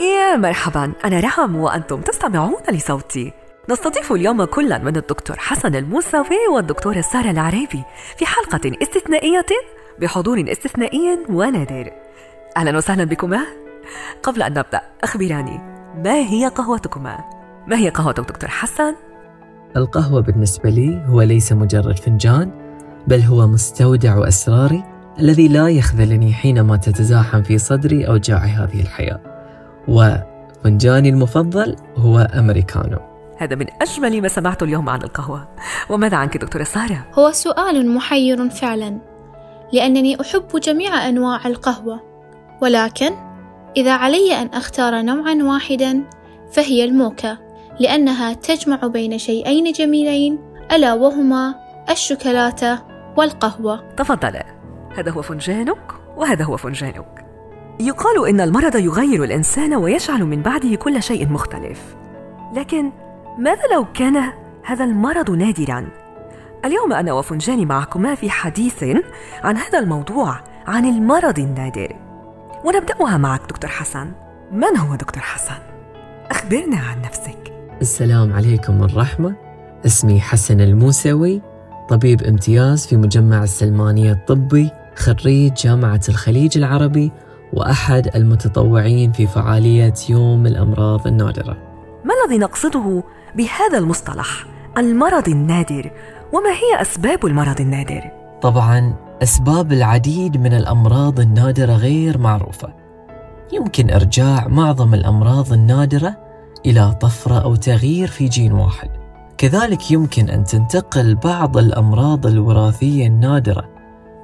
يا مرحبا أنا رحم وأنتم تستمعون لصوتي نستضيف اليوم كلا من الدكتور حسن الموسوي والدكتورة سارة العريبي في حلقة استثنائية بحضور استثنائي ونادر أهلا وسهلا بكما قبل أن نبدأ أخبراني ما هي قهوتكما؟ ما هي قهوتك دكتور حسن؟ القهوة بالنسبة لي هو ليس مجرد فنجان بل هو مستودع أسراري الذي لا يخذلني حينما تتزاحم في صدري أوجاع هذه الحياة وفنجاني المفضل هو أمريكانو. هذا من أجمل ما سمعته اليوم عن القهوة. وماذا عنك دكتورة سارة؟ هو سؤال محير فعلا لأنني أحب جميع أنواع القهوة. ولكن إذا علي أن أختار نوعا واحدا فهي الموكا لأنها تجمع بين شيئين جميلين ألا وهما الشوكولاتة والقهوة. تفضل. هذا هو فنجانك وهذا هو فنجانك. يقال إن المرض يغير الإنسان ويجعل من بعده كل شيء مختلف. لكن ماذا لو كان هذا المرض نادرا؟ اليوم أنا وفنجاني معكما في حديث عن هذا الموضوع عن المرض النادر. ونبدأها معك دكتور حسن. من هو دكتور حسن؟ أخبرنا عن نفسك. السلام عليكم والرحمة. اسمي حسن الموسوي طبيب امتياز في مجمع السلمانية الطبي خريج جامعة الخليج العربي وأحد المتطوعين في فعالية يوم الأمراض النادرة. ما الذي نقصده بهذا المصطلح؟ المرض النادر. وما هي أسباب المرض النادر؟ طبعا أسباب العديد من الأمراض النادرة غير معروفة. يمكن إرجاع معظم الأمراض النادرة إلى طفرة أو تغيير في جين واحد. كذلك يمكن أن تنتقل بعض الأمراض الوراثية النادرة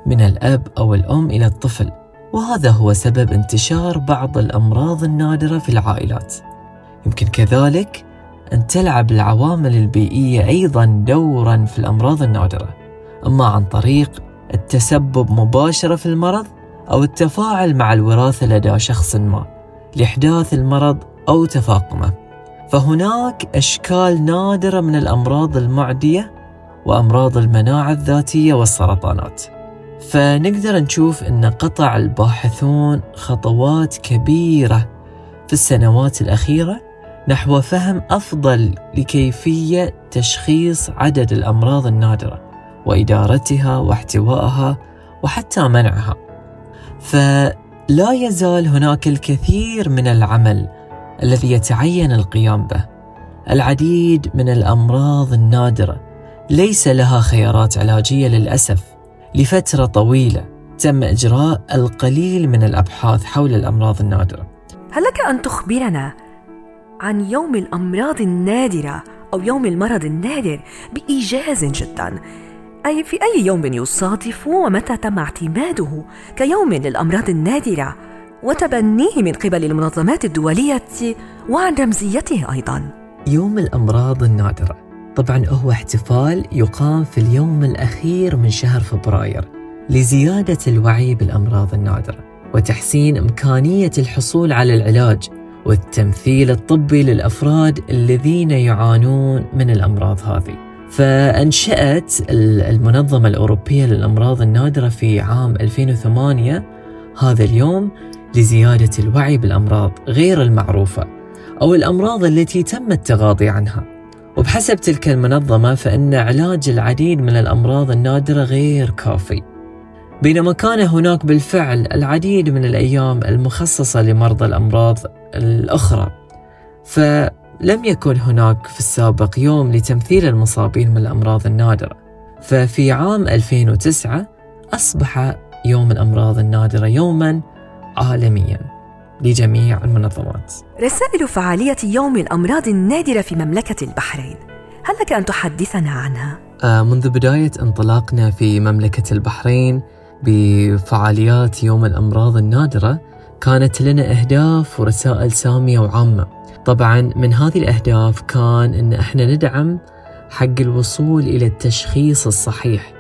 من الأب أو الأم إلى الطفل. وهذا هو سبب انتشار بعض الأمراض النادرة في العائلات. يمكن كذلك أن تلعب العوامل البيئية أيضا دورا في الأمراض النادرة. أما عن طريق التسبب مباشرة في المرض أو التفاعل مع الوراثة لدى شخص ما لإحداث المرض أو تفاقمه. فهناك أشكال نادرة من الأمراض المعدية وأمراض المناعة الذاتية والسرطانات. فنقدر نشوف أن قطع الباحثون خطوات كبيرة في السنوات الأخيرة نحو فهم أفضل لكيفية تشخيص عدد الأمراض النادرة وإدارتها واحتوائها وحتى منعها. فلا يزال هناك الكثير من العمل الذي يتعين القيام به. العديد من الأمراض النادرة ليس لها خيارات علاجية للأسف. لفترة طويلة تم إجراء القليل من الأبحاث حول الأمراض النادرة. هل لك أن تخبرنا عن يوم الأمراض النادرة أو يوم المرض النادر بإيجاز جدا؟ أي في أي يوم يصادف ومتى تم اعتماده كيوم للأمراض النادرة وتبنيه من قبل المنظمات الدولية وعن رمزيته أيضا؟ يوم الأمراض النادرة طبعا هو احتفال يقام في اليوم الأخير من شهر فبراير لزيادة الوعي بالأمراض النادرة وتحسين إمكانية الحصول على العلاج والتمثيل الطبي للأفراد الذين يعانون من الأمراض هذه. فأنشأت ال- المنظمة الأوروبية للأمراض النادرة في عام 2008 هذا اليوم لزيادة الوعي بالأمراض غير المعروفة أو الأمراض التي تم التغاضي عنها. وبحسب تلك المنظمة فإن علاج العديد من الأمراض النادرة غير كافي. بينما كان هناك بالفعل العديد من الأيام المخصصة لمرضى الأمراض الأخرى. فلم يكن هناك في السابق يوم لتمثيل المصابين من الأمراض النادرة. ففي عام 2009 أصبح يوم الأمراض النادرة يوما عالميا. لجميع المنظمات. رسائل فعالية يوم الأمراض النادرة في مملكة البحرين. هل لك أن تحدثنا عنها؟ آه، منذ بداية انطلاقنا في مملكة البحرين بفعاليات يوم الأمراض النادرة كانت لنا أهداف ورسائل سامية وعامة. طبعا من هذه الأهداف كان أن إحنا ندعم حق الوصول إلى التشخيص الصحيح.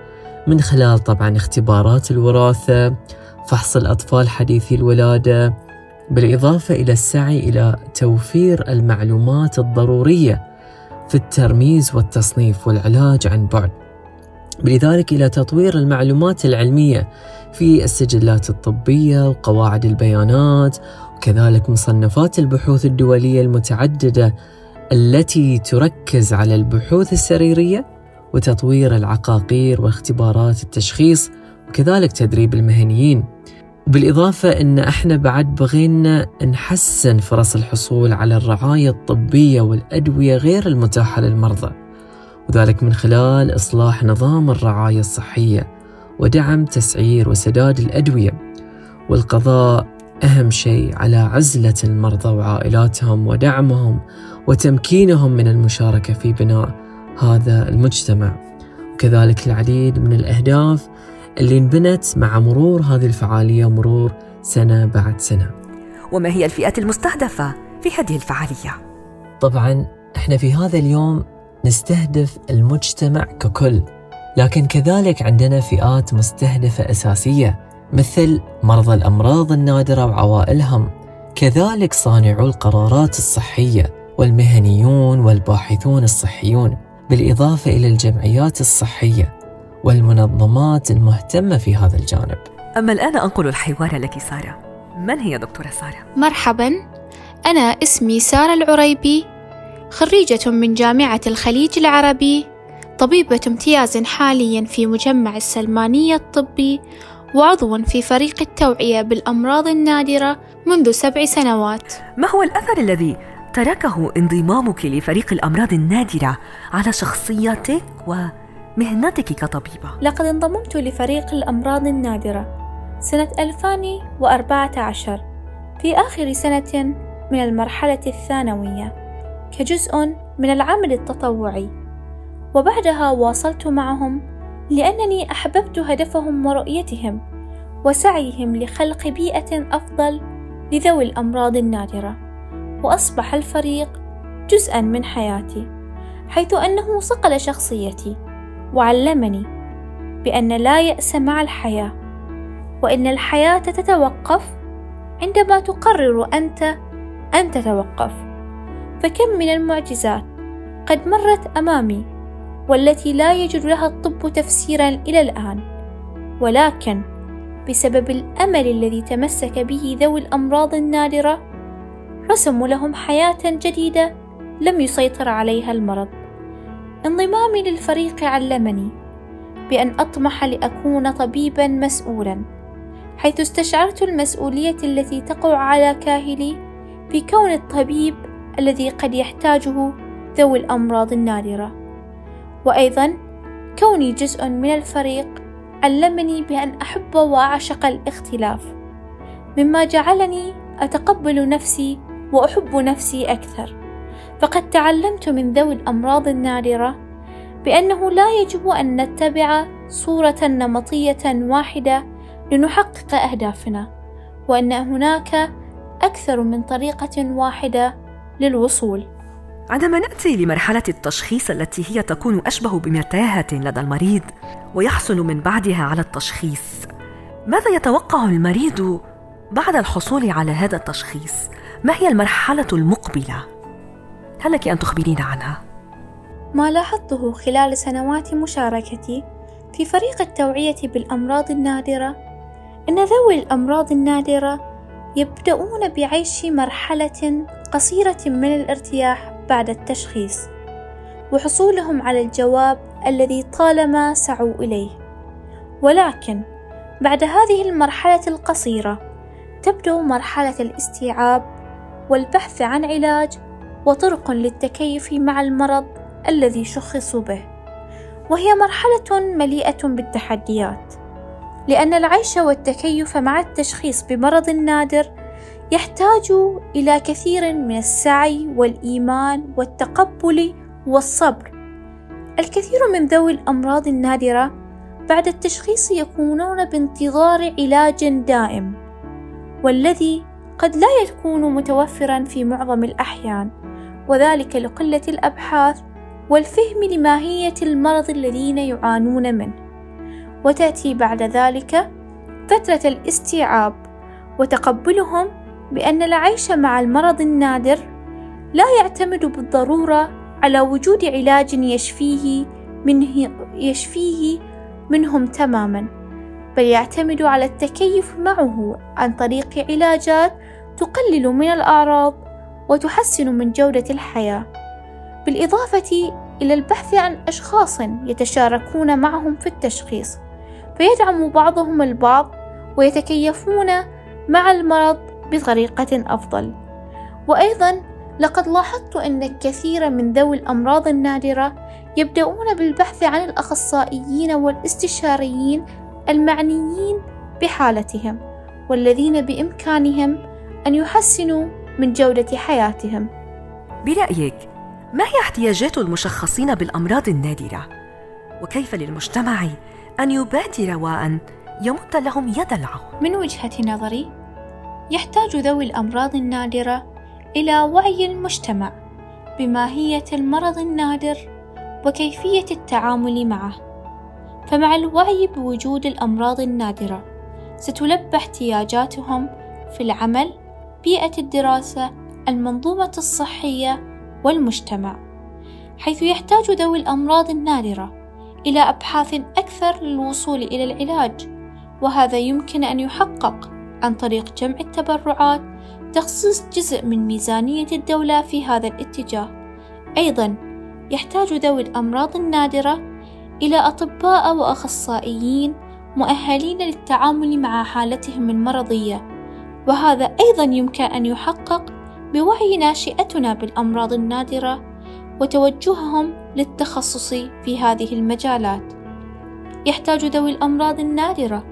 من خلال طبعا اختبارات الوراثة فحص الأطفال حديثي الولادة بالإضافة إلى السعي إلى توفير المعلومات الضرورية في الترميز والتصنيف والعلاج عن بعد. بذلك إلى تطوير المعلومات العلمية في السجلات الطبية وقواعد البيانات وكذلك مصنفات البحوث الدولية المتعددة التي تركز على البحوث السريرية وتطوير العقاقير واختبارات التشخيص وكذلك تدريب المهنيين. بالإضافة أن إحنا بعد بغينا نحسن فرص الحصول على الرعاية الطبية والأدوية غير المتاحة للمرضى وذلك من خلال إصلاح نظام الرعاية الصحية ودعم تسعير وسداد الأدوية والقضاء أهم شيء على عزلة المرضى وعائلاتهم ودعمهم وتمكينهم من المشاركة في بناء هذا المجتمع. وكذلك العديد من الأهداف اللي انبنت مع مرور هذه الفعالية مرور سنة بعد سنة. وما هي الفئات المستهدفة في هذه الفعالية؟ طبعا إحنا في هذا اليوم نستهدف المجتمع ككل لكن كذلك عندنا فئات مستهدفة أساسية مثل مرضى الأمراض النادرة وعوائلهم. كذلك صانعو القرارات الصحية والمهنيون والباحثون الصحيون بالإضافة إلى الجمعيات الصحية. والمنظمات المهتمة في هذا الجانب. أما الآن أنقل الحوار لك سارة. من هي دكتورة سارة؟ مرحبا. أنا اسمي سارة العريبي خريجة من جامعة الخليج العربي طبيبة امتياز حاليا في مجمع السلمانية الطبي وعضو في فريق التوعية بالأمراض النادرة منذ سبع سنوات. ما هو الأثر الذي تركه انضمامك لفريق الأمراض النادرة على شخصيتك ومهنتك كطبيبة؟ لقد انضممت لفريق الأمراض النادرة سنة 2014 في آخر سنة من المرحلة الثانوية كجزء من العمل التطوعي وبعدها واصلت معهم لأنني أحببت هدفهم ورؤيتهم وسعيهم لخلق بيئة أفضل لذوي الأمراض النادرة وأصبح الفريق جزءا من حياتي حيث أنه صقل شخصيتي وعلمني بأن لا يأس مع الحياة وإن الحياة تتوقف عندما تقرر أنت أن تتوقف. فكم من المعجزات قد مرت أمامي والتي لا يجد لها الطب تفسيرا إلى الآن ولكن بسبب الأمل الذي تمسك به ذوي الأمراض النادرة رسموا لهم حياة جديدة لم يسيطر عليها المرض. انضمامي للفريق علمني بأن أطمح لأكون طبيبا مسؤولا حيث استشعرت المسؤولية التي تقع على كاهلي في كون الطبيب الذي قد يحتاجه ذوي الأمراض النادرة. وأيضا كوني جزء من الفريق علمني بأن أحب وأعشق الاختلاف مما جعلني أتقبل نفسي وأحب نفسي أكثر. فقد تعلمت من ذوي الأمراض النادرة بأنه لا يجب أن نتبع صورة نمطية واحدة لنحقق أهدافنا وأن هناك أكثر من طريقة واحدة للوصول. عندما نأتي لمرحلة التشخيص التي هي تكون أشبه بمتاهة لدى المريض ويحصل من بعدها على التشخيص ماذا يتوقع المريض بعد الحصول على هذا التشخيص؟ ما هي المرحلة المقبلة؟ هل لك أن تخبرينا عنها؟ ما لاحظته خلال سنوات مشاركتي في فريق التوعية بالأمراض النادرة. إن ذوي الأمراض النادرة يبدأون بعيش مرحلة قصيرة من الارتياح بعد التشخيص وحصولهم على الجواب الذي طالما سعوا إليه. ولكن بعد هذه المرحلة القصيرة تبدا مرحلة الاستيعاب والبحث عن علاج وطرق للتكيف مع المرض الذي شخصوا به. وهي مرحلة مليئة بالتحديات. لأن العيش والتكيف مع التشخيص بمرض نادر يحتاج إلى كثير من السعي والإيمان والتقبل والصبر. الكثير من ذوي الأمراض النادرة بعد التشخيص يكونون بانتظار علاج دائم، والذي قد لا يكون متوفرا في معظم الأحيان، وذلك لقلة الأبحاث والفهم لماهية المرض الذين يعانون منه. وتأتي بعد ذلك فترة الاستيعاب وتقبلهم بأن العيش مع المرض النادر لا يعتمد بالضرورة على وجود علاج يشفيه منه يشفيه منهم تماما بل يعتمد على التكيف معه عن طريق علاجات تقلل من الأعراض وتحسن من جودة الحياة. بالإضافة إلى البحث عن أشخاص يتشاركون معهم في التشخيص فيدعم بعضهم البعض ويتكيفون مع المرض بطريقة أفضل. وأيضا لقد لاحظت أن الكثير من ذوي الأمراض النادرة يبدأون بالبحث عن الأخصائيين والاستشاريين المعنيين بحالتهم والذين بإمكانهم أن يحسنوا من جودة حياتهم. برأيك ما هي احتياجات المشخصين بالأمراض النادرة؟ وكيف للمجتمع أن يبادر وأن يمد لهم يد العون؟ من وجهة نظري، يحتاج ذوي الأمراض النادرة إلى وعي المجتمع بماهية المرض النادر وكيفية التعامل معه فمع الوعي بوجود الأمراض النادرة ستلبى احتياجاتهم في العمل بيئة الدراسة المنظومة الصحية والمجتمع حيث يحتاج ذوي الأمراض النادرة إلى أبحاث أكثر للوصول إلى العلاج وهذا يمكن أن يحقق عن طريق جمع التبرعات تخصيص جزء من ميزانية الدولة في هذا الاتجاه. أيضا يحتاج ذوي الأمراض النادرة إلى أطباء وأخصائيين مؤهلين للتعامل مع حالتهم المرضية. وهذا أيضا يمكن أن يحقق بوعي ناشئتنا بالأمراض النادرة وتوجههم للتخصص في هذه المجالات. يحتاج ذوي الأمراض النادرة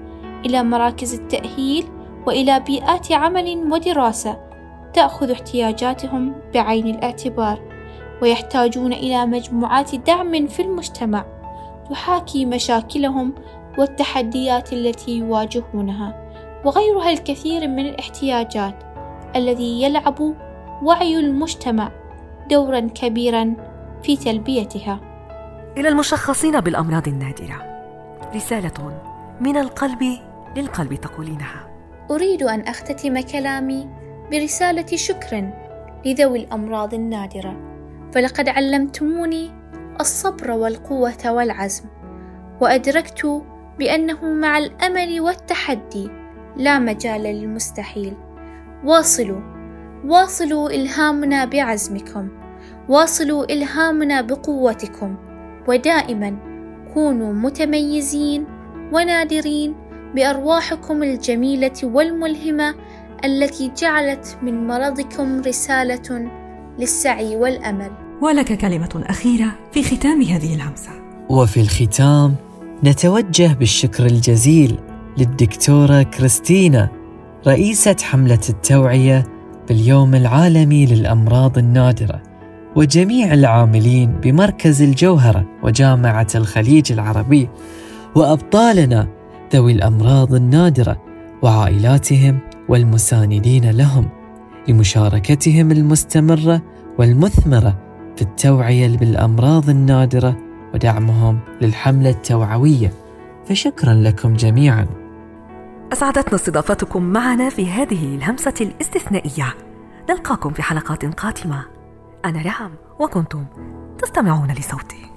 إلى مراكز التأهيل وإلى بيئات عمل ودراسة تأخذ احتياجاتهم بعين الاعتبار ويحتاجون إلى مجموعات دعم في المجتمع تحاكي مشاكلهم والتحديات التي يواجهونها. وغيرها الكثير من الاحتياجات الذي يلعب وعي المجتمع دورا كبيرا في تلبيتها. إلى المشخصين بالأمراض النادرة. رسالة من القلب للقلب تقولينها. أريد أن أختتم كلامي برسالة شكر لذوي الأمراض النادرة. فلقد علمتموني الصبر والقوة والعزم وأدركت بأنه مع الأمل والتحدي لا مجال للمستحيل. واصلوا. واصلوا إلهامنا بعزمكم. واصلوا إلهامنا بقوتكم. ودائما كونوا متميزين ونادرين بأرواحكم الجميلة والملهمة التي جعلت من مرضكم رسالة للسعي والأمل. ولك كلمة أخيرة في ختام هذه الهمسة. وفي الختام نتوجه بالشكر الجزيل للدكتورة كريستينا رئيسة حملة التوعية باليوم العالمي للأمراض النادرة وجميع العاملين بمركز الجوهرة وجامعة الخليج العربي وأبطالنا ذوي الأمراض النادرة وعائلاتهم والمساندين لهم لمشاركتهم المستمرة والمثمرة في التوعية بالأمراض النادرة ودعمهم للحملة التوعوية. فشكرا لكم جميعا. أسعدتنا استضافتكم معنا في هذه الهمسة الاستثنائية. نلقاكم في حلقات قادمة. أنا رام وكنتم تستمعون لصوتي.